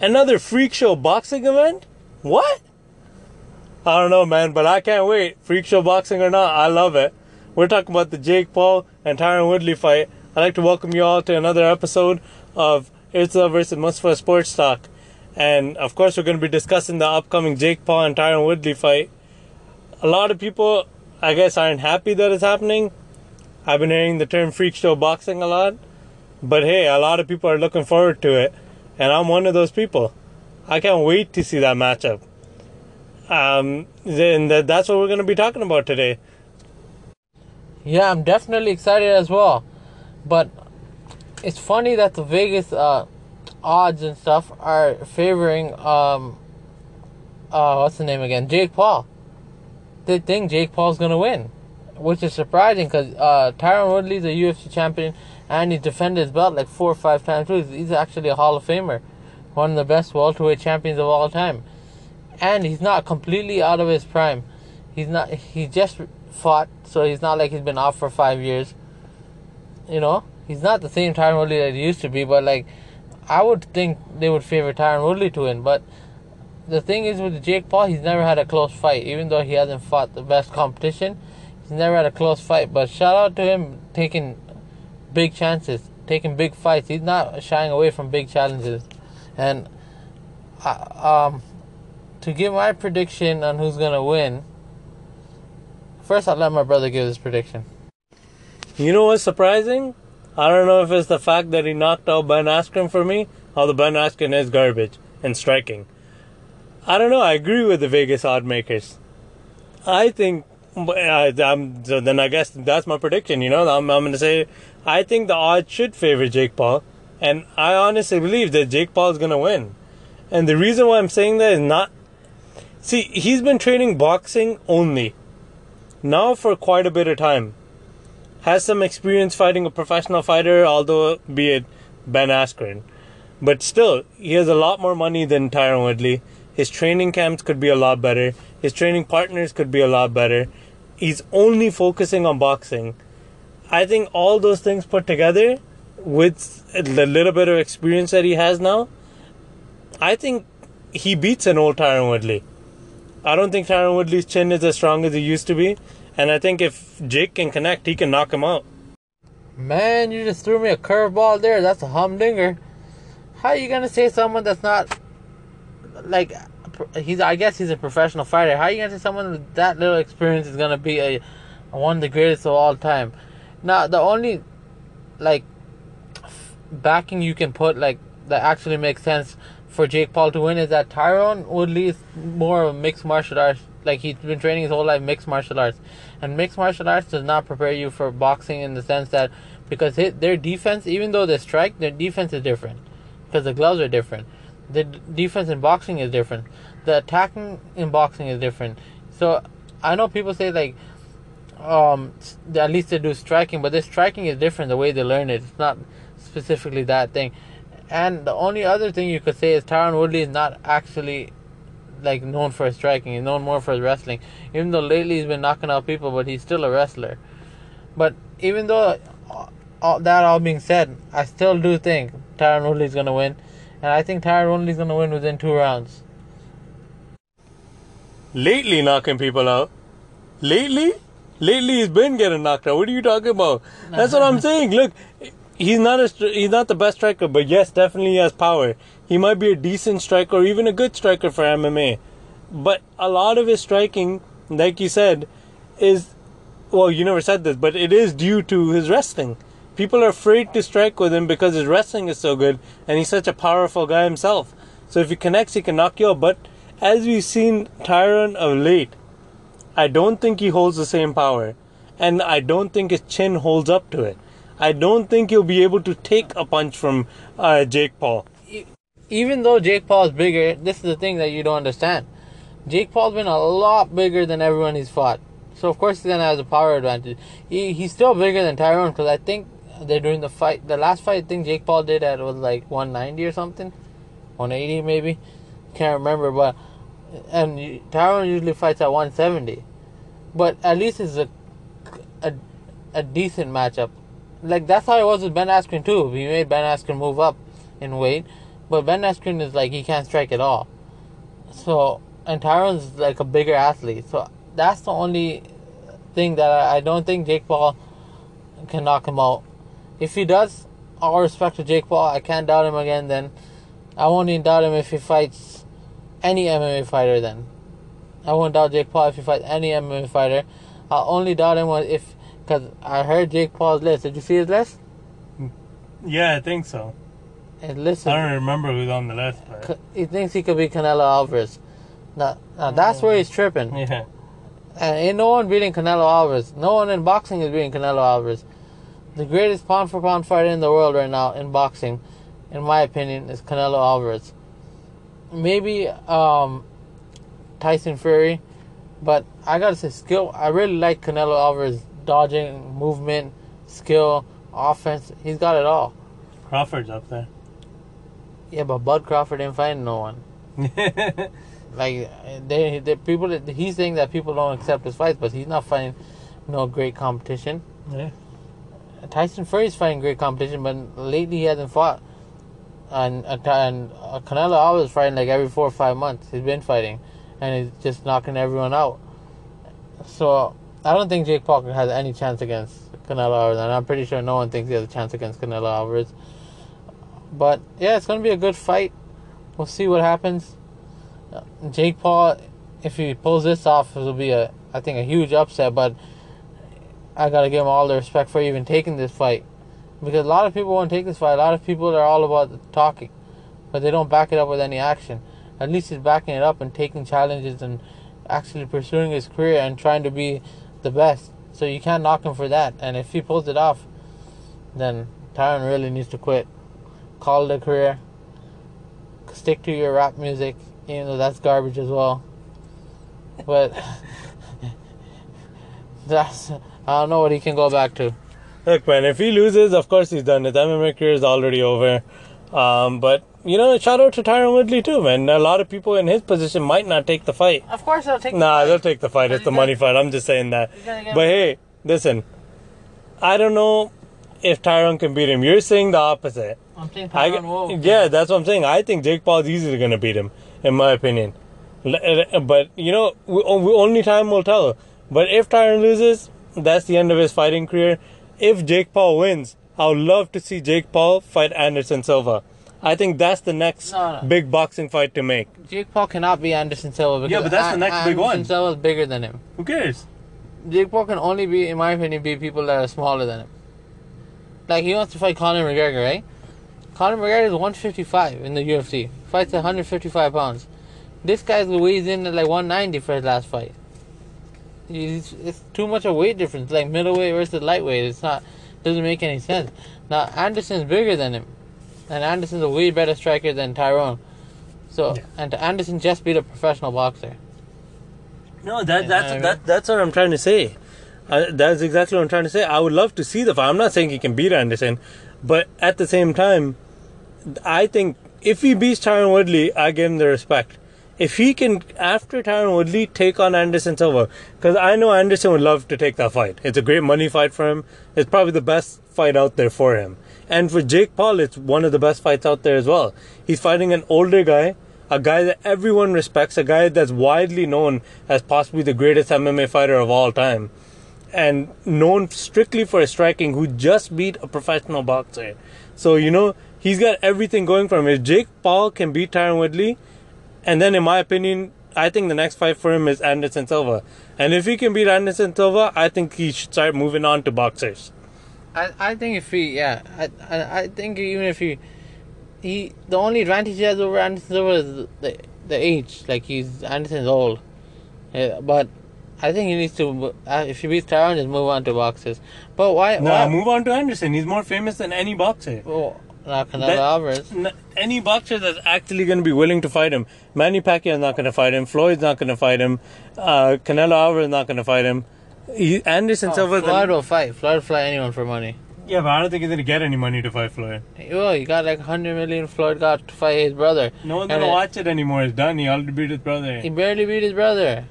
Another freak show boxing event? What? I don't know, man, but I can't wait. Freak show boxing or not, I love it. We're talking about the Jake Paul and Tyron Woodley fight. I'd like to welcome you all to another episode of Irza versus Mustafa Sports Talk. And of course, we're going to be discussing the upcoming Jake Paul and Tyron Woodley fight. A lot of people, I guess, aren't happy that it's happening. I've been hearing the term freak show boxing a lot. But hey, a lot of people are looking forward to it. And I'm one of those people. I can't wait to see that matchup. Um, and that's what we're going to be talking about today. Yeah, I'm definitely excited as well. But it's funny that the Vegas uh, odds and stuff are favoring um, uh, what's the name again? Jake Paul. They think Jake Paul's gonna win, which is surprising because uh, Tyron Woodley's a UFC champion and he defended his belt like four or five times too. He's actually a Hall of Famer, one of the best welterweight champions of all time, and he's not completely out of his prime. He's not. He just fought, so he's not like he's been off for five years. You know, he's not the same Tyron Woodley that he used to be, but like, I would think they would favor Tyron Woodley to win. But the thing is with Jake Paul, he's never had a close fight, even though he hasn't fought the best competition. He's never had a close fight. But shout out to him taking big chances, taking big fights. He's not shying away from big challenges. And um, to give my prediction on who's gonna win, first I'll let my brother give his prediction. You know what's surprising? I don't know if it's the fact that he knocked out Ben Askren for me, although Ben Askren is garbage and striking. I don't know. I agree with the Vegas odd makers. I think. I, then I guess that's my prediction. You know, I'm, I'm going to say I think the odds should favor Jake Paul, and I honestly believe that Jake Paul is going to win. And the reason why I'm saying that is not. See, he's been training boxing only now for quite a bit of time has some experience fighting a professional fighter, although be it Ben Askren. But still, he has a lot more money than Tyron Woodley. His training camps could be a lot better. His training partners could be a lot better. He's only focusing on boxing. I think all those things put together, with the little bit of experience that he has now, I think he beats an old Tyron Woodley. I don't think Tyron Woodley's chin is as strong as it used to be. And I think if Jake can connect, he can knock him out. Man, you just threw me a curveball there. That's a humdinger. How are you gonna say someone that's not like he's? I guess he's a professional fighter. How are you gonna say someone with that little experience is gonna be a one of the greatest of all time? Now, the only like backing you can put like that actually makes sense for Jake Paul to win is that Tyron Woodley is more of a mixed martial arts like he's been training his whole life mixed martial arts, and mixed martial arts does not prepare you for boxing in the sense that because their defense, even though they strike, their defense is different because the gloves are different. The defense in boxing is different. The attacking in boxing is different. So I know people say like, um, at least they do striking, but this striking is different. The way they learn it, it's not specifically that thing. And the only other thing you could say is Tyron Woodley is not actually like known for his striking. He's known more for his wrestling. Even though lately he's been knocking out people, but he's still a wrestler. But even though all, that all being said, I still do think Tyron Woodley is gonna win, and I think Tyron Woodley is gonna win within two rounds. Lately, knocking people out. Lately, lately he's been getting knocked out. What are you talking about? That's what I'm saying. Look, he's not a he's not the best striker, but yes, definitely he has power. He might be a decent striker or even a good striker for MMA. But a lot of his striking, like you said, is well, you never said this, but it is due to his wrestling. People are afraid to strike with him because his wrestling is so good and he's such a powerful guy himself. So if he connects, he can knock you out. But as we've seen Tyron of late, I don't think he holds the same power. And I don't think his chin holds up to it. I don't think he'll be able to take a punch from uh, Jake Paul even though Jake Paul is bigger, this is the thing that you don't understand. Jake Paul's been a lot bigger than everyone he's fought. So of course he's gonna have a power advantage. He he's still bigger than Tyrone because I think they're doing the fight. The last fight I think Jake Paul did at was like 190 or something, 180 maybe. Can't remember, but and Tyrone usually fights at 170. But at least it's a a, a decent matchup. Like that's how it was with Ben Askren too. We made Ben Askren move up in weight but Ben Askren is like he can't strike at all. So and Tyron's like a bigger athlete. So that's the only thing that I, I don't think Jake Paul can knock him out. If he does, all respect to Jake Paul, I can't doubt him again. Then I won't even doubt him if he fights any MMA fighter. Then I won't doubt Jake Paul if he fights any MMA fighter. I'll only doubt him if because I heard Jake Paul's list. Did you see his list? Yeah, I think so. His list. I don't remember who's on the list, but He thinks he could be Canelo Alvarez. Now, now that's where he's tripping. yeah. And ain't no one beating Canelo Alvarez. No one in boxing is beating Canelo Alvarez. The greatest pound for pound fighter in the world right now in boxing, in my opinion, is Canelo Alvarez. Maybe um, Tyson Fury, but I gotta say skill. I really like Canelo Alvarez dodging, movement, skill, offense. He's got it all. Crawford's up there. Yeah, but Bud Crawford ain't fighting no one. Like they, they people, he's saying that people don't accept his fights, but he's not fighting no great competition. yeah. Tyson Fury's fighting great competition, but lately he hasn't fought. And and uh, Canelo Alvarez fighting like every four or five months. He's been fighting, and he's just knocking everyone out. So I don't think Jake Paul has any chance against Canelo Alvarez, and I'm pretty sure no one thinks he has a chance against Canelo Alvarez. But yeah, it's gonna be a good fight. We'll see what happens. Jake Paul, if he pulls this off, it'll be a I think a huge upset. But I gotta give him all the respect for even taking this fight, because a lot of people won't take this fight. A lot of people are all about talking, but they don't back it up with any action. At least he's backing it up and taking challenges and actually pursuing his career and trying to be the best. So you can't knock him for that. And if he pulls it off, then Tyron really needs to quit. Call a career. Stick to your rap music, even though that's garbage as well. But that's I don't know what he can go back to. Look, man, if he loses, of course he's done. His MMA career is already over. Um, but you know, shout out to Tyron Woodley too, man. A lot of people in his position might not take the fight. Of course, they'll take. Nah, they'll take the fight. It's the money fight. I'm just saying that. But hey, listen, I don't know if Tyron can beat him. You're saying the opposite. I'm saying Tyron will. yeah, that's what I'm saying. I think Jake Paul's easily going to beat him, in my opinion. But, you know, we, we- only time will tell. But if Tyron loses, that's the end of his fighting career. If Jake Paul wins, I would love to see Jake Paul fight Anderson Silva. I think that's the next No, no. big boxing fight to make. Jake Paul cannot be Anderson Silva because Yeah, but that's the A- next big Anderson one. Silva is bigger than him. Who cares? Jake Paul can only be, in my opinion, be people that are smaller than him. Like he wants to fight Conor McGregor, right? Conor McGregor is 155 in the UFC. Fights 155 pounds. This guy weighs in at like 190 for his last fight. He's, it's too much of a weight difference, like middleweight versus lightweight. It's not doesn't make any sense. Now Anderson's bigger than him, and Anderson's a way better striker than Tyrone. So Yeah. and Anderson just beat a professional boxer. No, that Yeah, that's I mean- that, that's what I'm trying to say. Uh, that's exactly what I'm trying to say. I would love to see the fight. I'm not saying he can beat Anderson, but at the same time, I think if he beats Tyron Woodley, I give him the respect. If he can, after Tyron Woodley, take on Anderson Silva, because I know Anderson would love to take that fight. It's a great money fight for him. It's probably the best fight out there for him. And for Jake Paul, it's one of the best fights out there as well. He's fighting an older guy, a guy that everyone respects, a guy that's widely known as possibly the greatest MMA fighter of all time and known strictly for his striking, who just beat a professional boxer. So, you know, he's got everything going for him. If Jake Paul can beat Tyron Woodley, and then in my opinion, I think the next fight for him is Anderson Silva. And if he can beat Anderson Silva, I think he should start moving on to boxers. I, I think if he yeah I, I I think even if he he the only advantage he has over Anderson Silva is the, the age like he's Anderson's old, yeah, but I think he needs to uh, if he beats Tyron just move on to boxers. But why No, why move on to Anderson. He's more famous than any boxer. oh, not Canelo Alvarez? N- any boxer that's actually going to be willing to fight him. Manny Pacquiao's not going to fight him. Floyd's not going to fight him. Uh, Canelo Alvarez is not going to fight him. He, Anderson Oh, Silva. Floyd will fight. Floyd will fight anyone for money. Yeah, but I don't think he's going to get any money to fight Floyd. Oh, he got like hundred million. Floyd got to fight his brother. No one's And going to it- watch it anymore. It's done. He already beat his brother. He barely beat his brother,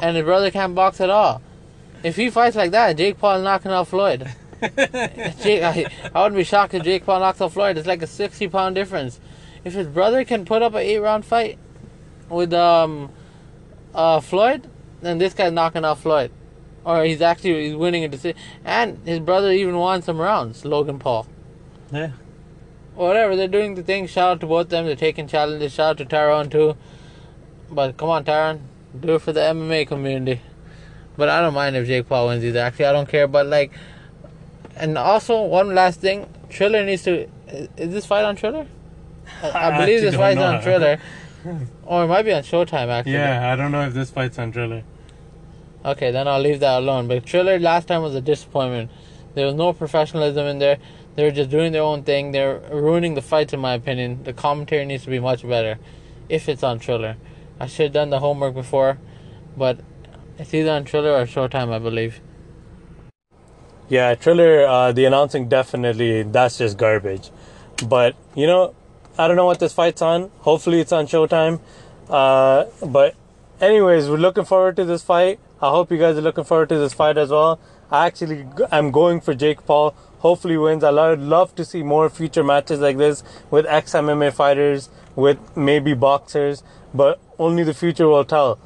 and his brother can't box at all. If he fights like that, Jake Paul knocking out Floyd. Jake, I, I wouldn't be shocked if Jake Paul knocks out Floyd. It's like a sixty pound difference. If his brother can put up an eight round fight with um uh Floyd, then this guy's knocking out Floyd. Or he's actually he's winning a decision. And his brother even won some rounds, Logan Paul. Yeah. Whatever, they're doing the thing. Shout out to both of them. They're taking challenges. Shout out to Tyrone too. But come on, Tyron. Do it for the MMA community. But I don't mind if Jake Paul wins either. Actually, I don't care. But like, and also one last thing, Triller needs to. Is, is this fight on Triller? I, I believe this fight's know. on Triller, or it might be on Showtime actually. Yeah, I don't know if this fight's on Triller. Okay, then I'll leave that alone. But Triller last time was a disappointment. There was no professionalism in there. They were just doing their own thing. They're ruining the fights, in my opinion. The commentary needs to be much better, if it's on Triller. I should have done the homework before, but it's either on Triller or Showtime, I believe. Yeah, Triller, uh, the announcing definitely, that's just garbage. But, you know, I don't know what this fight's on. Hopefully it's on Showtime. Uh, but, anyways, we're looking forward to this fight. I hope you guys are looking forward to this fight as well. I actually am going for Jake Paul. Hopefully wins. I would love to see more future matches like this with ex MMA fighters, with maybe boxers, but only the future will tell.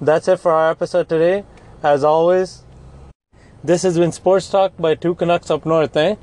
That's it for our episode today. As always, this has been Sports Talk by Two Canucks Up North, eh?